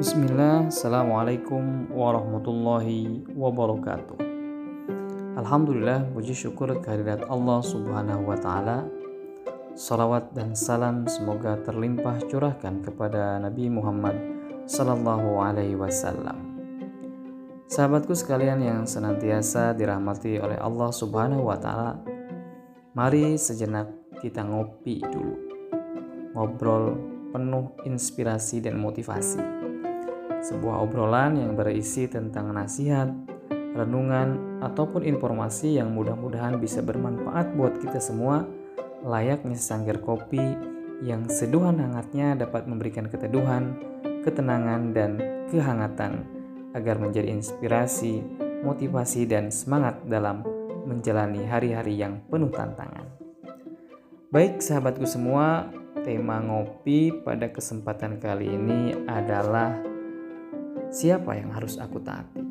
Bismillah, Assalamualaikum warahmatullahi wabarakatuh. Alhamdulillah, puji syukur kehadirat Allah subhanahu wa ta'ala. Salawat dan salam semoga terlimpah curahkan kepada Nabi Muhammad sallallahu alaihi wasallam. Sahabatku sekalian yang senantiasa dirahmati oleh Allah subhanahu wa ta'ala Mari sejenak kita ngopi dulu. Ngobrol penuh inspirasi dan motivasi sebuah obrolan yang berisi tentang nasihat, renungan, ataupun informasi yang mudah-mudahan bisa bermanfaat buat kita semua, layaknya sanggar kopi yang seduhan hangatnya dapat memberikan keteduhan, ketenangan, dan kehangatan agar menjadi inspirasi, motivasi, dan semangat dalam menjalani hari-hari yang penuh tantangan. Baik sahabatku semua, tema ngopi pada kesempatan kali ini adalah siapa yang harus aku taati?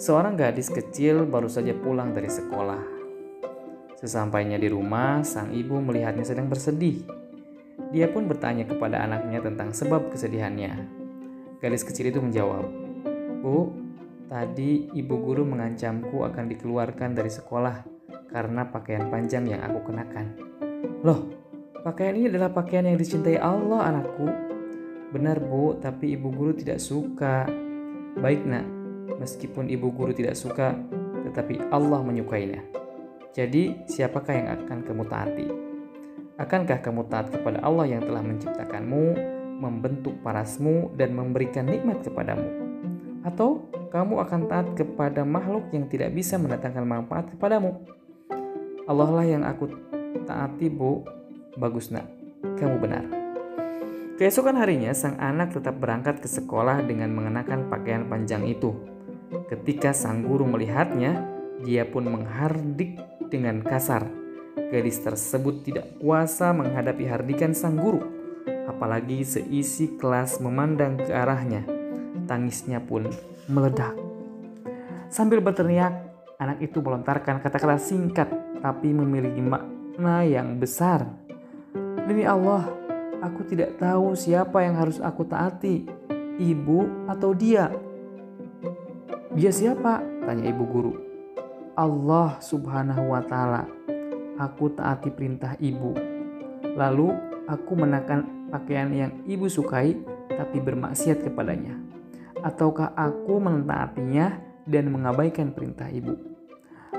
Seorang gadis kecil baru saja pulang dari sekolah. Sesampainya di rumah, sang ibu melihatnya sedang bersedih. Dia pun bertanya kepada anaknya tentang sebab kesedihannya. Gadis kecil itu menjawab, "Bu, tadi ibu guru mengancamku akan dikeluarkan dari sekolah karena pakaian panjang yang aku kenakan." Loh, pakaian ini adalah pakaian yang dicintai Allah, anakku. Benar bu, tapi ibu guru tidak suka. Baik nak, meskipun ibu guru tidak suka, tetapi Allah menyukainya. Jadi siapakah yang akan kamu taati? Akankah kamu taat kepada Allah yang telah menciptakanmu, membentuk parasmu, dan memberikan nikmat kepadamu? Atau kamu akan taat kepada makhluk yang tidak bisa mendatangkan manfaat kepadamu? Allah lah yang aku taati bu. Bagus nak, kamu benar. Keesokan harinya, sang anak tetap berangkat ke sekolah dengan mengenakan pakaian panjang itu. Ketika sang guru melihatnya, dia pun menghardik dengan kasar. Gadis tersebut tidak kuasa menghadapi hardikan sang guru, apalagi seisi kelas memandang ke arahnya. Tangisnya pun meledak. Sambil berteriak, anak itu melontarkan kata-kata singkat tapi memiliki makna yang besar. Demi Allah, Aku tidak tahu siapa yang harus aku taati, ibu atau dia. Dia siapa? Tanya ibu guru. Allah subhanahu wa ta'ala. Aku taati perintah ibu. Lalu aku menakan pakaian yang ibu sukai tapi bermaksiat kepadanya. Ataukah aku mentaatinya dan mengabaikan perintah ibu?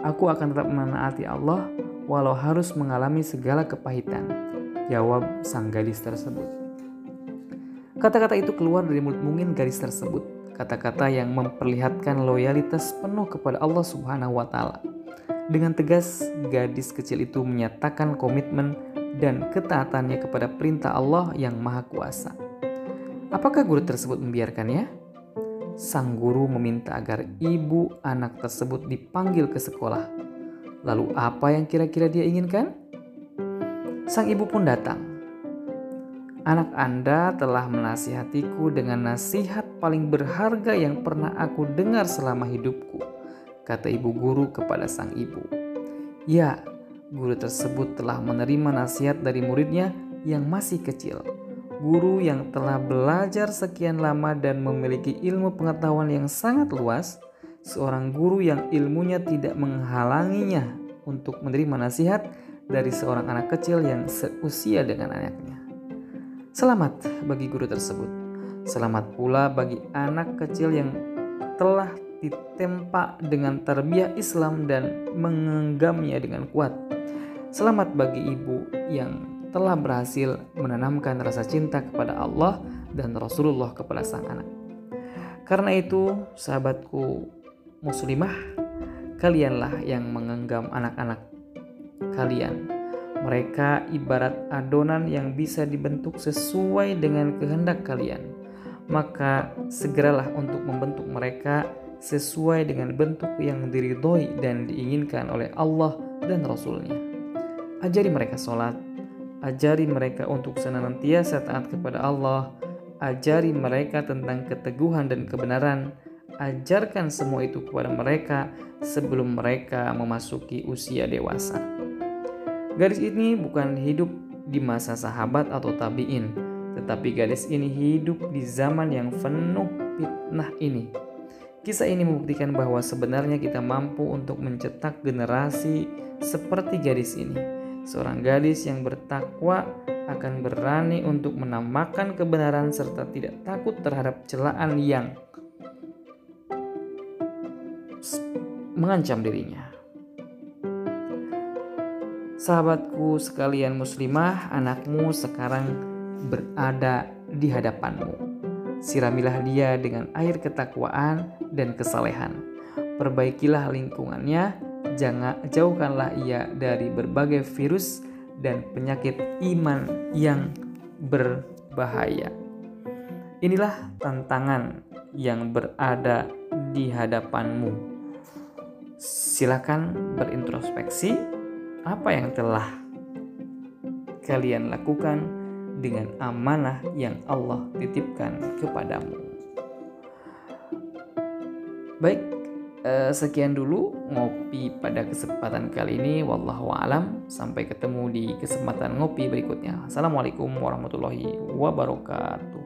Aku akan tetap menaati Allah walau harus mengalami segala kepahitan Jawab sang gadis tersebut. Kata-kata itu keluar dari mulut mungkin gadis tersebut. Kata-kata yang memperlihatkan loyalitas penuh kepada Allah Subhanahu wa taala. Dengan tegas, gadis kecil itu menyatakan komitmen dan ketaatannya kepada perintah Allah yang Maha Kuasa. Apakah guru tersebut membiarkannya? Sang guru meminta agar ibu anak tersebut dipanggil ke sekolah. Lalu, apa yang kira-kira dia inginkan? Sang ibu pun datang. Anak Anda telah menasihatiku dengan nasihat paling berharga yang pernah aku dengar selama hidupku, kata ibu guru kepada sang ibu. Ya, guru tersebut telah menerima nasihat dari muridnya yang masih kecil. Guru yang telah belajar sekian lama dan memiliki ilmu pengetahuan yang sangat luas, seorang guru yang ilmunya tidak menghalanginya untuk menerima nasihat dari seorang anak kecil yang seusia dengan anaknya. Selamat bagi guru tersebut. Selamat pula bagi anak kecil yang telah ditempa dengan terbiak Islam dan menggenggamnya dengan kuat. Selamat bagi ibu yang telah berhasil menanamkan rasa cinta kepada Allah dan Rasulullah kepada sang anak. Karena itu, sahabatku muslimah, kalianlah yang mengenggam anak-anak kalian. Mereka ibarat adonan yang bisa dibentuk sesuai dengan kehendak kalian. Maka segeralah untuk membentuk mereka sesuai dengan bentuk yang diridhoi dan diinginkan oleh Allah dan Rasulnya. Ajari mereka sholat, ajari mereka untuk senantiasa taat kepada Allah, ajari mereka tentang keteguhan dan kebenaran, ajarkan semua itu kepada mereka sebelum mereka memasuki usia dewasa. Gadis ini bukan hidup di masa sahabat atau tabi'in, Tetapi gadis ini hidup di zaman yang penuh fitnah ini. Kisah ini membuktikan bahwa sebenarnya kita mampu untuk mencetak generasi seperti gadis ini. Seorang gadis yang bertakwa akan berani untuk menamakan kebenaran serta tidak takut terhadap celaan yang mengancam dirinya. Sahabatku sekalian muslimah, anakmu sekarang berada di hadapanmu. Siramilah dia dengan air ketakwaan dan kesalehan. Perbaikilah lingkungannya, jangan jauhkanlah ia dari berbagai virus dan penyakit iman yang berbahaya. Inilah tantangan yang berada di hadapanmu. Silakan berintrospeksi apa yang telah kalian lakukan dengan amanah yang Allah titipkan kepadamu. Baik, eh, sekian dulu ngopi pada kesempatan kali ini. Wallahu alam. Sampai ketemu di kesempatan ngopi berikutnya. Assalamualaikum warahmatullahi wabarakatuh.